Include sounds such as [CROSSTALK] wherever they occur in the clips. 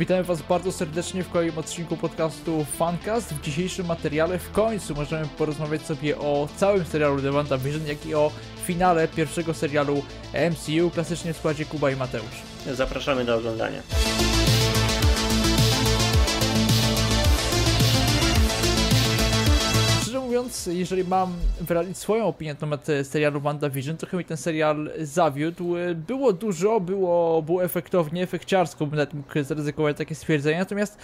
Witamy Was bardzo serdecznie w kolejnym odcinku podcastu Funcast. W dzisiejszym materiale w końcu możemy porozmawiać sobie o całym serialu The WandaVision, jak i o finale pierwszego serialu MCU, klasycznie w składzie Kuba i Mateusz. Zapraszamy do oglądania. Mówiąc, jeżeli mam wyrazić swoją opinię na temat serialu WandaVision, trochę mi ten serial zawiódł. Było dużo, było, było efektownie, efekciarsko, bym nawet mógł zaryzykować takie stwierdzenie, natomiast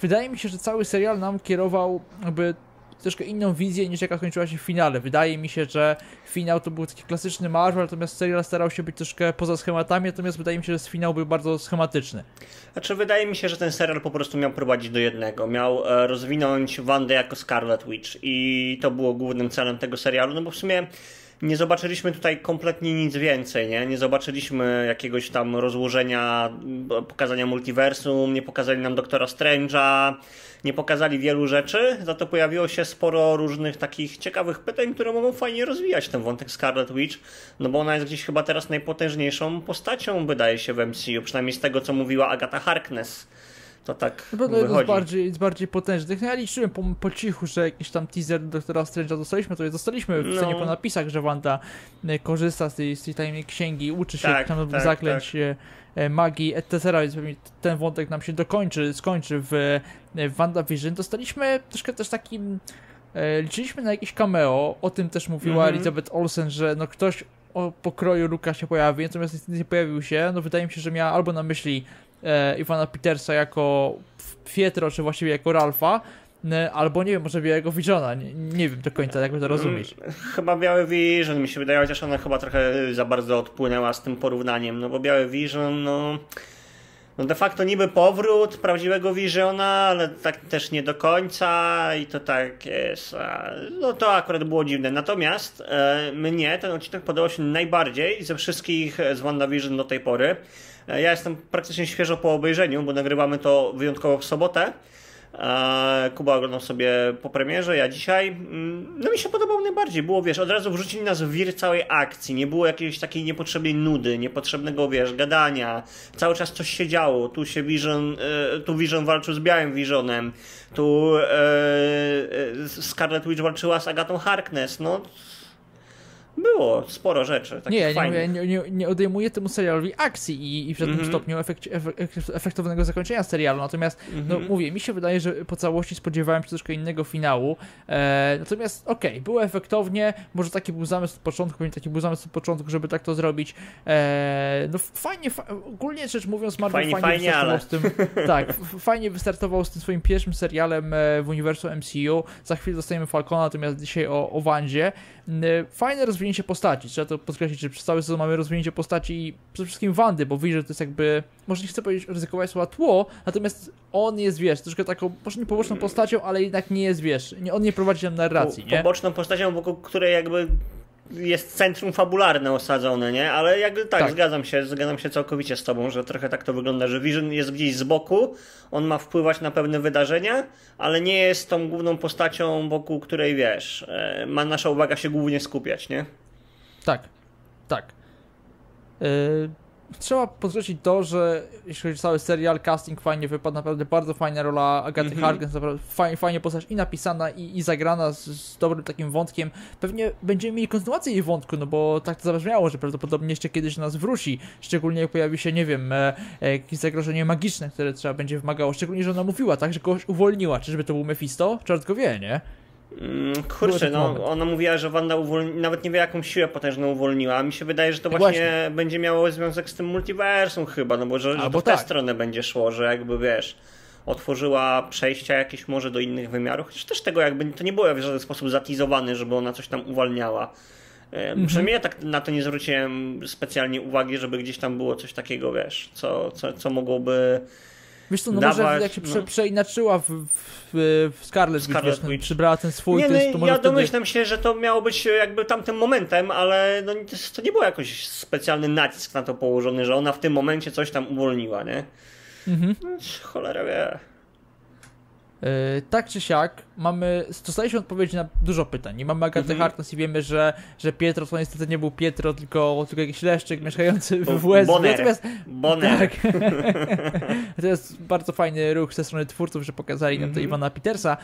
wydaje mi się, że cały serial nam kierował jakby troszkę inną wizję niż jaka skończyła się w finale. Wydaje mi się, że finał to był taki klasyczny Marvel, natomiast serial starał się być troszkę poza schematami, natomiast wydaje mi się, że finał był bardzo schematyczny. Znaczy, wydaje mi się, że ten serial po prostu miał prowadzić do jednego. Miał e, rozwinąć Wandę jako Scarlet Witch i to było głównym celem tego serialu, no bo w sumie nie zobaczyliśmy tutaj kompletnie nic więcej, nie? Nie zobaczyliśmy jakiegoś tam rozłożenia, pokazania multiversum, nie pokazali nam Doktora Strange'a, nie pokazali wielu rzeczy, za to pojawiło się sporo różnych takich ciekawych pytań, które mogą fajnie rozwijać ten wątek Scarlet Witch, no bo ona jest gdzieś chyba teraz najpotężniejszą postacią, wydaje się, w MCU, przynajmniej z tego, co mówiła Agata Harkness to tak no, wychodzi. Jest bardziej, jest bardziej potężny. No ja liczyłem po, po cichu, że jakiś tam teaser Doktora Strange'a dostaliśmy, to je dostaliśmy w no. scenie po napisach, że Wanda e, korzysta z tej, z tej tajemnej księgi, uczy się tak, tam tak, zaklęć tak. E, magii, etc., więc ten wątek nam się dokończy, skończy w, e, w WandaVision. Dostaliśmy troszkę też takim liczyliśmy na jakieś cameo, o tym też mówiła -hmm. Elizabeth Olsen, że no ktoś o pokroju Luka się pojawi, natomiast niestety nie pojawił się. No wydaje mi się, że miała albo na myśli e, Iwana Petersa jako Pietro, czy właściwie jako Ralfa, albo nie wiem, może Białego Visiona, nie, nie wiem do końca, jakby to rozumieć. Mm, chyba Biały Vision mi się wydaje, chociaż ona chyba trochę za bardzo odpłynęła z tym porównaniem, no bo Biały Vision, no no de facto niby powrót prawdziwego Visiona, ale tak też nie do końca i to tak jest. No to akurat było dziwne. Natomiast e, mnie ten odcinek podobał się najbardziej ze wszystkich z WandaVision do tej pory. E, ja jestem praktycznie świeżo po obejrzeniu, bo nagrywamy to wyjątkowo w sobotę. Kuba oglądał sobie po premierze, ja dzisiaj. Mm, no mi się podobał najbardziej. Było, wiesz, od razu wrzucili nas w wir całej akcji. Nie było jakiejś takiej niepotrzebnej nudy, niepotrzebnego, wiesz, gadania. Cały czas coś się działo. Tu się Vision, e, tu Vision walczył z białym Visionem. Tu e, e, Scarlet Witch walczyła z Agatą Harkness. No, było sporo rzeczy. Nie, nie, nie, nie, nie odejmuję temu serialowi akcji i, i w żadnym mm -hmm. stopniu efekt, efektownego zakończenia serialu. Natomiast, mm -hmm. no mhm. mówię, mi się wydaje, że po całości spodziewałem się troszkę innego finału. E, natomiast, okej, okay, było efektownie. Może taki był zamysł od początku, pewnie taki był zamysł od początku, żeby tak to zrobić. E, no fajnie, fa ogólnie rzecz mówiąc, Marvel fajnie, fajnie, fajnie wystartował ale... z tym. [LAUGHS] Tak, fajnie wystartował z tym swoim pierwszym serialem e, w uniwersum MCU. Za chwilę dostajemy Falcona, natomiast dzisiaj o, o Wandzie. E, fajne rozwinięcie postaci. Trzeba to podkreślić, że przez cały sezon mamy rozwinięcie postaci i przede wszystkim Wandy, bo widzę, że to jest jakby, może nie chcę powiedzieć ryzykować słowa tło, natomiast on jest, wiesz, troszkę taką, może nie poboczną postacią, ale jednak nie jest, wiesz, nie, on nie prowadzi nam narracji, nie? Poboczną postacią, wokół której jakby jest centrum fabularne osadzone, nie? Ale jakby tak, tak, zgadzam się, zgadzam się całkowicie z tobą, że trochę tak to wygląda, że Vision jest gdzieś z boku, on ma wpływać na pewne wydarzenia, ale nie jest tą główną postacią, wokół której wiesz, e, ma nasza uwaga się głównie skupiać, nie? Tak, tak. Yy, trzeba podkreślić to, że jeśli chodzi o cały serial, casting fajnie wypadł, naprawdę bardzo fajna rola Agaty mm -hmm. Naprawdę fajnie, fajnie postać i napisana, i, i zagrana z, z, dobrym takim wątkiem. Pewnie będziemy mieli kontynuację jej wątku, no bo tak to zabrzmiało, że prawdopodobnie jeszcze kiedyś nas wróci, szczególnie jak pojawi się, nie wiem, e, e, jakieś zagrożenie magiczne, które trzeba będzie wymagało, szczególnie, że ona mówiła tak, że kogoś uwolniła, czyżby to był Mephisto? Czart go wie, nie? Mm, kurczę, no, ona mówiła, że Wanda uwolni... nawet nie wie jaką siłę potężną uwolniła. Mi się wydaje, że to właśnie, właśnie, będzie miało związek z tym multiversum chyba, no bo że, że to w tę tak. stronę będzie szło, że jakby wiesz, otworzyła przejścia jakieś może do innych wymiarów, chociaż też tego jakby to nie było w żaden sposób zatizowane, żeby ona coś tam uwalniała. Mhm. Przynajmniej ja tak na to nie zwróciłem specjalnie uwagi, żeby gdzieś tam było coś takiego, wiesz, co, co, co mogłoby Wiesz co, no dawać, może jak się no. przeinaczyła w, w, w Scarlet, Scarlet Witch, wiesz, przybrała ten swój... Nie, to jest, to ja wtedy... domyślam się, że to miało być jakby tamtym momentem, ale no, to nie był jakoś specjalny nacisk na to położony, że ona w tym momencie coś tam uwolniła, nie? Mhm. No, cholera wie. Yy, tak czy siak, mamy, dostaliśmy odpowiedzi na dużo pytań. I mamy Agatę. Harkness i wiemy, że, że Pietro to niestety nie był Pietro, tylko, tylko jakiś leszczyk mieszkający w West. Bonner. Natomiast, Bonner. Tak. [LAUGHS] [LAUGHS] to jest bardzo fajny ruch ze strony twórców, że pokazali nam to mhm. Ivana Petersa.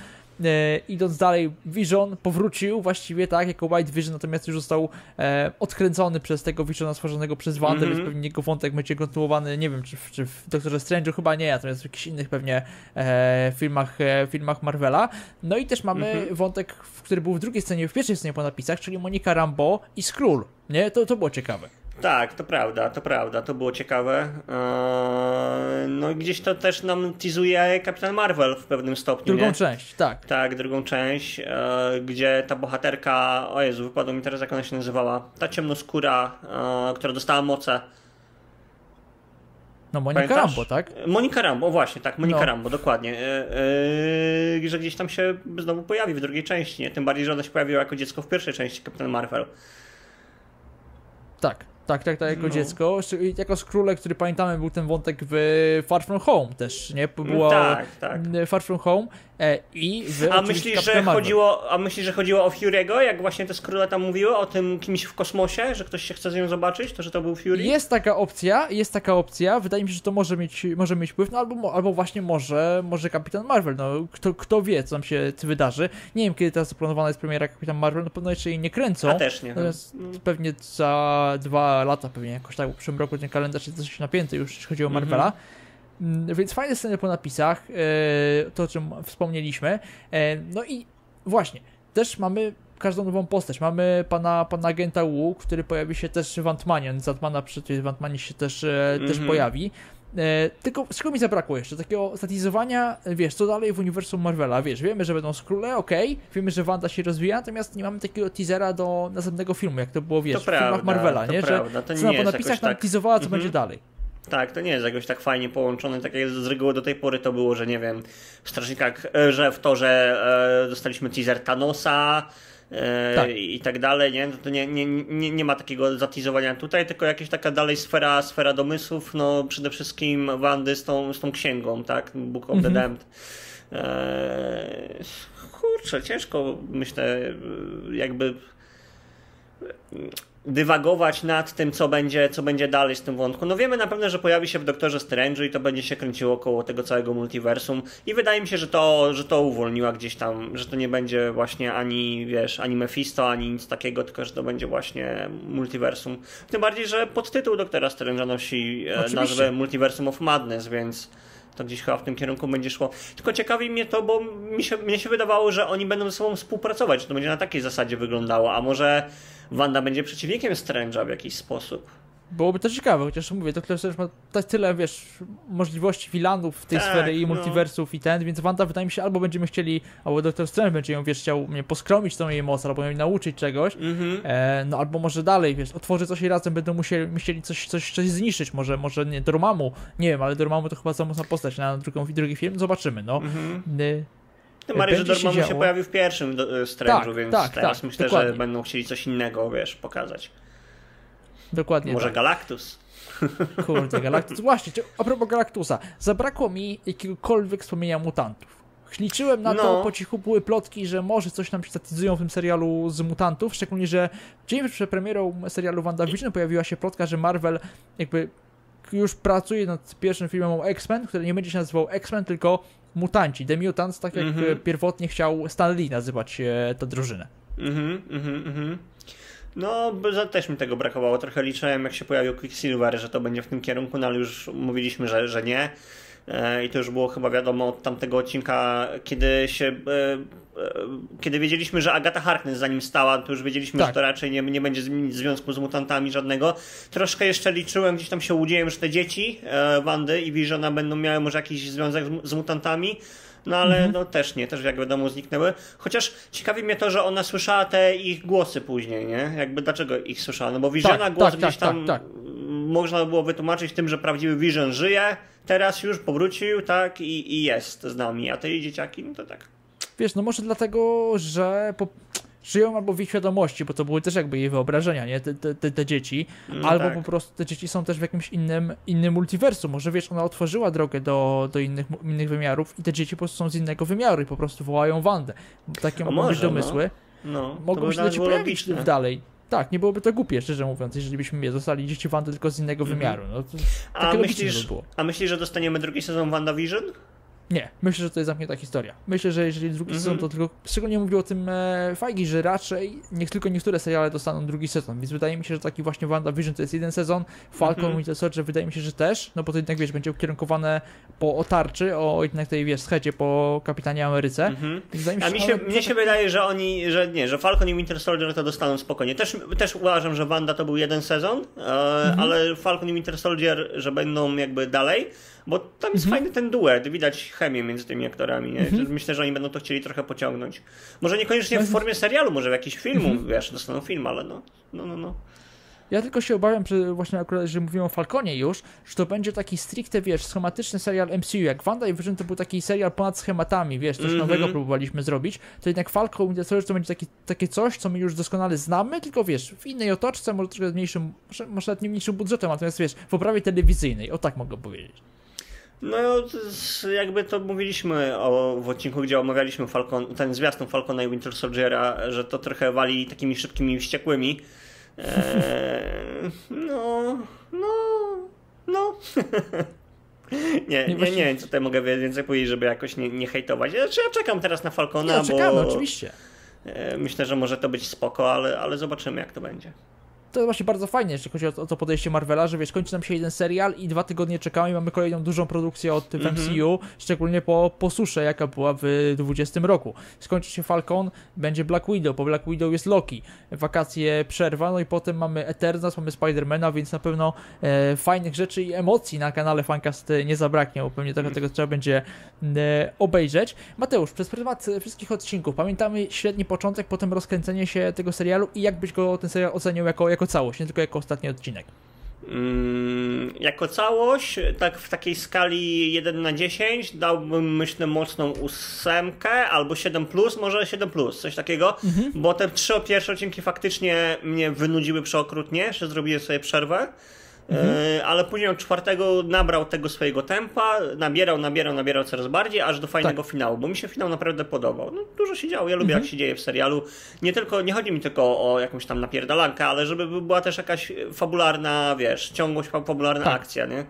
E, idąc dalej, Vision powrócił właściwie tak, jako White Vision, natomiast już został e, odkręcony przez tego Visiona stworzonego przez Wandę, mm -hmm. więc pewnie jego wątek będzie kontynuowany, nie wiem, czy, czy w Doktorze Strange'u chyba nie, natomiast w jakichś innych pewnie e, filmach, e, filmach Marvela. No i też mamy mm -hmm. wątek, który był w drugiej scenie, w pierwszej scenie po napisach, czyli Monika Rambo i Skrull, nie? To, to było ciekawe. Tak, to prawda, to prawda, to było ciekawe. Eee, no gdzieś to też nam teasuje Kapitan Marvel w pewnym stopniu. Drugą nie? część, tak. Tak, drugą część, eee, gdzie ta bohaterka, o Jezu, wypadło mi teraz jak ona się nazywała, ta ciemnoskóra, eee, która dostała moce. No Monika Pamiętasz? Rambo, tak? Monika Rambo, właśnie, tak, Monika no. Rambo, dokładnie. Yy, że gdzieś tam się znowu pojawi w drugiej części, nie? Tym bardziej, że ona się pojawiła jako dziecko w pierwszej części Kapitan Marvel. Tak. Tak, tak, tak, jako no. dziecko. Jako Skrulle, który pamiętamy, był ten wątek w Far From Home też, nie? Było tak, tak. Far From Home e, i w a myślisz, że chodziło, a myślisz, że chodziło o Fury'ego, jak właśnie te Skrulle tam mówiły o tym kimś w kosmosie, że ktoś się chce z nią zobaczyć, to że to był Fury? Jest taka opcja, jest taka opcja, wydaje mi się, że to może mieć, może mieć wpływ, no albo, albo właśnie może, może Kapitan Marvel, no kto, kto wie, co tam się wydarzy. Nie wiem, kiedy teraz zaplanowana jest premiera Kapitan Marvel, no pewno jeszcze jej nie kręcą. A też nie. Pewnie za dwa lata pewnie jakoś tak, w przyszłym roku ten kalendarz jest dosyć napięty już, jeśli chodzi o Marvela. Mm -hmm. Więc fajne sceny po napisach, e, to o czym wspomnieliśmy. E, no i właśnie, też mamy każdą nową postać. Mamy pana, pana agenta Wu, który pojawi się też w Antmanie. Z Antmana przecież w Antmanie się też, mm -hmm. też mhm. pojawi. E, tylko czego mi zabrakło jeszcze? Takiego statizowania, wiesz, co dalej w uniwersum Marvela, wiesz, wiemy, że będą skróle, okej, okay, wiemy, że Wanda się rozwija, natomiast nie mamy takiego teasera do następnego filmu, jak to było, wiesz, to w prawda, filmach Marvela, nie? Prawda, że to nie po napisach tam tak... teasowała, co mhm. będzie dalej. Tak, to nie jest jakoś tak fajnie połączone, tak jak z reguły do tej pory to było, że nie wiem, w Strażnikach, e, że w to, że e, dostaliśmy teaser Thanosa, E, tak. i tak dalej, nie? No to nie, nie, nie, nie ma takiego zatizowania tutaj, tylko jakaś taka dalej sfera, sfera domysłów, no przede wszystkim Wandy z tą, z tą księgą, tak? Book of the mhm. Damned. Eee, kurczę, ciężko myślę, jakby dywagować nad tym, co będzie, co będzie dalej z tym wątku. No wiemy na pewno, że pojawi się w Doktorze Strange i to będzie się kręciło około tego całego multiversum i wydaje mi się, że to, że to uwolniła gdzieś tam, że to nie będzie właśnie ani, wiesz, ani Mephisto, ani nic takiego, tylko że to będzie właśnie multiversum. Tym bardziej, że podtytuł Doktora Strange'a nosi e, Oczywiście. nazwę Multiversum of Madness, więc to gdzieś chyba w tym kierunku będzie szło. Tylko ciekawi mnie to, bo mi się, mnie się wydawało, że oni będą ze sobą współpracować, że to będzie na takiej zasadzie wyglądało, a może Wanda będzie przeciwnikiem Strange'a w jakiś sposób. Byłoby to ciekawe, chociaż mówię, to Strange ma tak tyle, wiesz, możliwości wilanów w tej tak, sfery i no. multiversów i ten, więc Wanda wydaje mi się, albo będziemy chcieli, albo Doktor Strange będzie ją, wiesz, chciał mnie poskromić tą jej moc, albo ją nauczyć czegoś, mm -hmm. e, no albo może dalej, wiesz, otworzy coś i razem będą musieli, musieli coś, coś, coś zniszczyć, może, może nie, Dormammu, nie wiem, ale Dormammu to chyba za mocna postać na drugą, drugi film, zobaczymy, no. Mm -hmm. No Mario, że Dormammu się, się pojawił w pierwszym Strange'u, tak, więc tak, teraz tak, myślę, dokładnie. że będą chcieli coś innego, wiesz, pokazać. Dokładnie. Może tak. Galactus. [LAUGHS] Kurde, Galactus. Właśnie, a propos Galactusa. Zabrakło mi jakiegokolwiek wspomnienia mutantów. Liczyłem na no. to, po cichu były plotki, że może coś nam się statyzują w tym serialu z mutantów, szczególnie, że dzień przed premierą serialu WandaVision pojawiła się plotka, że Marvel jakby już pracuje nad pierwszym filmem o X-Men, który nie będzie się nazywał X-Men, tylko Mutanci, The Mutants, tak jak mm -hmm. pierwotnie chciał Stan Lee nazywać e, tę drużynę. Mhm, mhm, mhm. No, też mi tego brakowało. Trochę liczyłem, jak się pojawił Quicksilver, że to będzie w tym kierunku, no ale już mówiliśmy, że, że nie. E, I to już było chyba wiadomo od tamtego odcinka, kiedy się. E, e, kiedy wiedzieliśmy, że Agata Harkness za nim stała, to już wiedzieliśmy, tak. że to raczej nie, nie będzie związku z mutantami żadnego. Troszkę jeszcze liczyłem, gdzieś tam się łudziłem, że te dzieci Wandy i Visiona będą miały może jakiś związek z, z mutantami. No ale mhm. no też nie, też jak wiadomo zniknęły. Chociaż ciekawi mnie to, że ona słyszała te ich głosy później, nie? Jakby dlaczego ich słyszała? No bo Visiona tak, głos tak, gdzieś tak, tam tak, tak. można było wytłumaczyć tym, że prawdziwy Vision żyje, teraz już powrócił, tak, i, i jest z nami, a te dzieciaki, no to tak. Wiesz, no może dlatego, że po żyją albo w ich świadomości, bo to były też jakby jej wyobrażenia, nie? Te, te, te dzieci. No albo tak. po prostu te dzieci są też w jakimś innym, innym multiversum. Może wiesz, ona otworzyła drogę do, do innych, innych wymiarów i te dzieci po prostu są z innego wymiaru i po prostu wołają Wandę. Takie mogą być domysły. No. No, mogą się leci pojawić dalej. Tak, nie byłoby to głupie, szczerze mówiąc, jeżeli byśmy je zostali dzieci Wandy tylko z innego -hmm. wymiaru. No, to, a, myślisz, a myślisz, że dostaniemy drugi sezon WandaVision? Nie, myślę, że to jest zamknięta historia. Myślę, że jeżeli drugi mm -hmm. sezon, to tylko. Szczególnie mówił o tym e, Fajgi, że raczej niech tylko niektóre seriale dostaną drugi sezon. Więc wydaje mi się, że taki właśnie WandaVision to jest jeden sezon. Falcon mm -hmm. Winter Soldier wydaje mi się, że też. No bo to jednak wiesz, będzie ukierunkowane po otarczy, o jednak tej wiesz, schecie po kapitanie Ameryce. Mm -hmm. mi się, A mi się, mnie się wydaje, że oni, że nie, że Falcon i Winter Soldier to dostaną spokojnie. Też, też uważam, że Wanda to był jeden sezon, e, mhm. ale Falcon i Winter Soldier, że będą jakby dalej. Bo tam jest mhm. fajny ten duet, widać chemię między tymi aktorami. Mhm. Myślę, że oni będą to chcieli trochę pociągnąć. Może niekoniecznie w formie serialu, może w jakimś filmu, mhm. wiesz, dostaną film, ale no, no, no. no. Ja tylko się obawiam, że właśnie akurat, że mówimy o Falconie już, że to będzie taki stricte, wiesz, schematyczny serial MCU. Jak Wanda i Vision to był taki serial ponad schematami, wiesz, coś mm -hmm. nowego próbowaliśmy zrobić, to jednak Falcon Soldier to będzie taki, takie coś, co my już doskonale znamy, tylko wiesz, w innej otoczce, może trochę mniejszym, może, może nawet nie mniejszym budżetem, natomiast wiesz, w oprawie telewizyjnej, o tak mogę powiedzieć. No, jakby to mówiliśmy o, w odcinku, gdzie omawialiśmy Falcon, ten zwiastun Falcona i Winter Soldiera, że to trochę wali takimi szybkimi wściekłymi. Eee, no, no, no. [LAUGHS] nie, nie, nie, wiem, co tutaj mogę więcej powiedzieć, żeby jakoś nie, nie hejtować. Znaczy, ja czekam teraz na Falcona, nie, czekamy, bo... oczywiście. E, myślę, że może to być spoko, ale, ale zobaczymy, jak to będzie to jest właśnie bardzo fajnie, jeśli chodzi o to, o to podejście Marvela, że wiesz, kończy nam się jeden serial i dwa tygodnie czekamy i mamy kolejną dużą produkcję od mm. MCU, szczególnie po, po susze, jaka była w 2020 roku. Skończy się Falcon, będzie Black Widow, po Black Widow jest Loki, wakacje przerwa, no i potem mamy Eternals, mamy Spidermana, więc na pewno e, fajnych rzeczy i emocji na kanale Fancast nie zabraknie, bo pewnie tego, tego trzeba będzie e, obejrzeć. Mateusz, przez pryzmat wszystkich odcinków pamiętamy średni początek, potem rozkręcenie się tego serialu i jak byś go ten serial ocenił jako, jako całość, nie tylko jako ostatni odcinek. Mm, jako całość, tak w takiej skali 1 na 10 dałbym myślę mocną ósemkę albo 7 plus, może 7 plus, coś takiego, mhm. bo te trzy pierwsze odcinki faktycznie mnie wynudziły przeokrutnie, że zrobiłem sobie przerwę. Mhm. E, ale później od czwartego nabrał tego swojego tempa, nabierał, nabierał, nabierał coraz bardziej, aż do fajnego tak. finału, bo mi się finał naprawdę podobał. No, dużo się działo, ja lubię mhm. jak się dzieje w serialu. Nie tylko, nie chodzi mi tylko o jakąś tam napierdalankę, ale żeby była też jakaś fabularna, wiesz, ciągłość, fabularna tak. akcja, nie?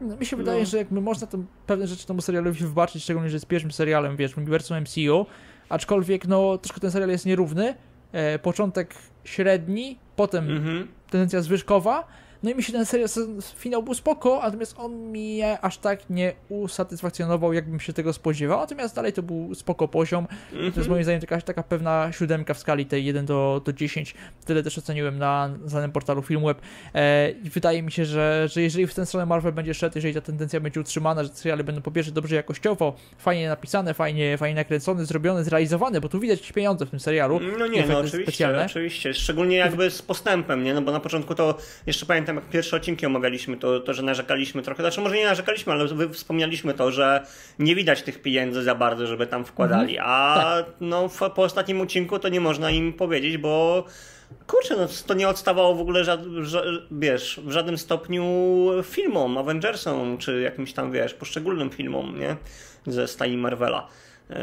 No, mi się no. wydaje, że jakby można tam pewne rzeczy temu serialowi wybaczyć, szczególnie, że jest pierwszym serialem, wiesz, w uniwersum MCU, aczkolwiek no troszkę ten serial jest nierówny. E, początek średni, potem mhm. tendencja zwyżkowa, no i mi się ten serial, finał był spoko, natomiast on mnie aż tak nie usatysfakcjonował, jakbym się tego spodziewał. Natomiast dalej to był spoko poziom. Mm -hmm. To jest mhm. moim zdaniem taka, taka pewna siódemka w skali tej 1 do, do 10. Tyle też oceniłem na znanym portalu Filmweb. E, I wydaje mi się, że, że jeżeli w tę stronę Marvel będzie szedł, jeżeli ta tendencja będzie utrzymana, że seriale będą po pierwsze dobrze jakościowo, fajnie napisane, fajnie, fajnie nakręcone, zrobione, zrealizowane, bo tu widać pieniądze w tym serialu. No nie, no oczywiście, specjalne. oczywiście. Szczególnie jakby z postępem, nie? No bo na początku to jeszcze pamiętam pamiętam, jak pierwsze odcinki omawialiśmy, to, to że narzekaliśmy trochę. Znaczy, może nie narzekaliśmy, ale wspomnialiśmy to, że nie widać tych pieniędzy za bardzo, żeby tam wkładali. Mhm. A tak. no, po ostatnim odcinku to nie można im powiedzieć, bo kurczę, no, to nie odstawało w ogóle, żad, wiesz, w żadnym stopniu filmom, Avengersom, czy jakimś tam, wiesz, poszczególnym filmom, nie? Ze stajni Marvela. Eee,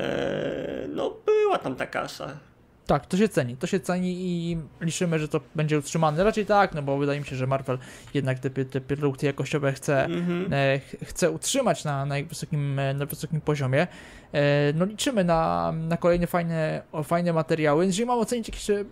no, była tam ta kasa. Tak, to się ceni, to się ceni i liczymy, że to będzie utrzymane. Raczej tak, no bo wydaje mi się, że Marvel jednak te, te produkty jakościowe chce, mm -hmm. chce utrzymać na, na wysokim, na wysokim poziomie. E, no liczymy na, na kolejne fajne, fajne materiały. Jeżeli mam ocenić jeszcze,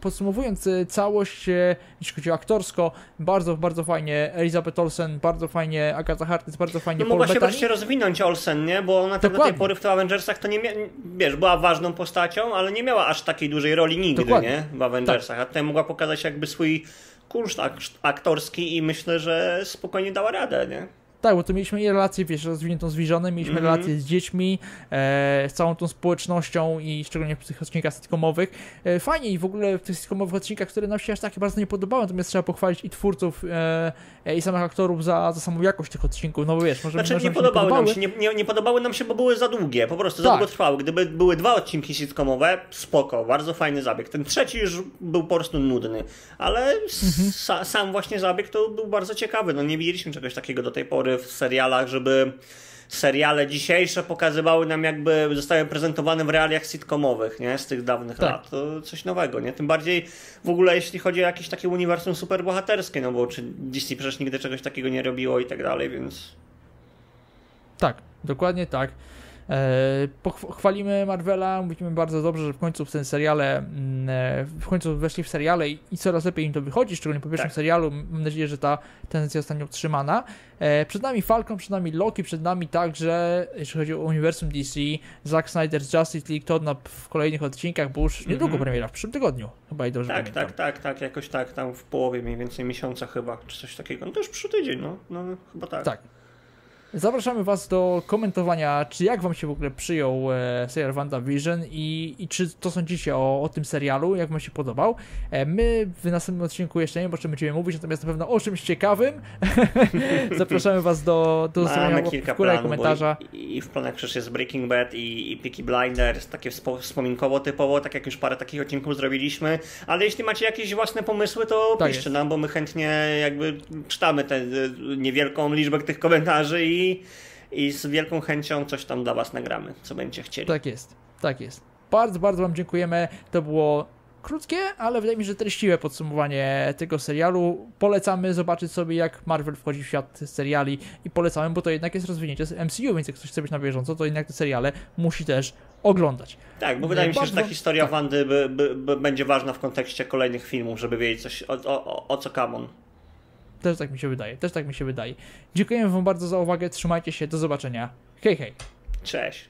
podsumowując e, całość, e, jeśli chodzi o aktorsko, bardzo, bardzo fajnie Elizabeth Olsen, bardzo fajnie Agatha Harkness, bardzo fajnie no, mogła się wreszcie rozwinąć Olsen, nie? Bo ona tak do tej pory w Avengersach to nie mia- wiesz, była ważną postacią, ale nie miała aż takiej dużej roli nigdy, Dokładnie. nie? W Avengersach. Tak. A tutaj mogła pokazać jakby swój kunszt aktorski i myślę, że spokojnie dała radę, nie? Tak, bo tu mieliśmy i relację, wiesz, rozwiniętą z Visionem, mieliśmy Mhm. relację z dziećmi, e, z całą tą społecznością i szczególnie w tych odcinkach sitcomowych. E, fajnie i w ogóle w tych sitcomowych odcinkach, które nam się aż tak bardzo nie podobały, natomiast trzeba pochwalić i twórców, e, i samych aktorów za, za samą jakość tych odcinków, no bo wiesz, może Znaczy może nie podobały, nam się, nie, nie, nie podobały nam się, bo były za długie, po prostu za Tak. długo trwały. Gdyby były dwa odcinki sitcomowe, spoko, bardzo fajny zabieg. Ten trzeci już był po prostu nudny, ale sa, Mhm. sam właśnie zabieg to był bardzo ciekawy. No nie widzieliśmy czegoś takiego do tej pory w serialach, żeby seriale dzisiejsze pokazywały nam jakby zostały prezentowane w realiach sitcomowych, nie? Z tych dawnych Tak. lat. To coś nowego, nie? Tym bardziej w ogóle jeśli chodzi o jakieś takie uniwersum superbohaterskie, no bo czy Disney przecież nigdy czegoś takiego nie robiło i tak dalej, więc... Tak, dokładnie tak. E, chwalimy Marvela, mówimy bardzo dobrze, że w końcu w ten seriale, mm, e, w końcu weszli w seriale i, coraz lepiej im to wychodzi, szczególnie po pierwszym Tak. serialu. Mam nadzieję, że ta tendencja zostanie utrzymana. E, przed nami Falcon, przed nami Loki, przed nami także, jeśli chodzi o uniwersum DC, Zack Snyder's Justice League, to na, w kolejnych odcinkach, bo już niedługo Mhm. premiera, w przyszłym tygodniu, chyba i dobrze Tak, pamiętam. tak, tak, tak, jakoś tak, tam w połowie mniej więcej miesiąca chyba, czy coś takiego. No to już przyszły tydzień, no, no chyba tak. Tak. Zapraszamy Was do komentowania, czy jak Wam się w ogóle przyjął e, serial WandaVision i, i czy to sądzicie o, o tym serialu, jak Wam się podobał. E, my w następnym odcinku jeszcze nie wiem, o czym będziemy mówić, natomiast na pewno o czymś ciekawym. [LAUGHS] Zapraszamy Was do, do zostawienia kilka w planów, komentarza. i, i w planach przecież jest Breaking Bad i, i Peaky Blinders, takie wspo- wspominkowo typowo, tak jak już parę takich odcinków zrobiliśmy, ale jeśli macie jakieś własne pomysły, to Tak piszcie jest. nam, bo my chętnie jakby czytamy tę y, niewielką liczbę tych komentarzy i, i z wielką chęcią coś tam dla Was nagramy, co będziecie chcieli. Tak jest, tak jest. Bardzo, bardzo Wam dziękujemy. To było krótkie, ale wydaje mi się, że treściwe podsumowanie tego serialu. Polecamy zobaczyć sobie, jak Marvel wchodzi w świat seriali i polecamy, bo to jednak jest rozwinięcie z MCU, więc jak ktoś chce być na bieżąco, to jednak te seriale musi też oglądać. Tak, bo wydaje mi się, że ta Bardzo- historia tak. Wandy by, by, by będzie ważna w kontekście kolejnych filmów, żeby wiedzieć coś o, o, o, o co kamon. Też tak mi się wydaje, też tak mi się wydaje. Dziękujemy Wam bardzo za uwagę, trzymajcie się, do zobaczenia. Hej, hej. Cześć.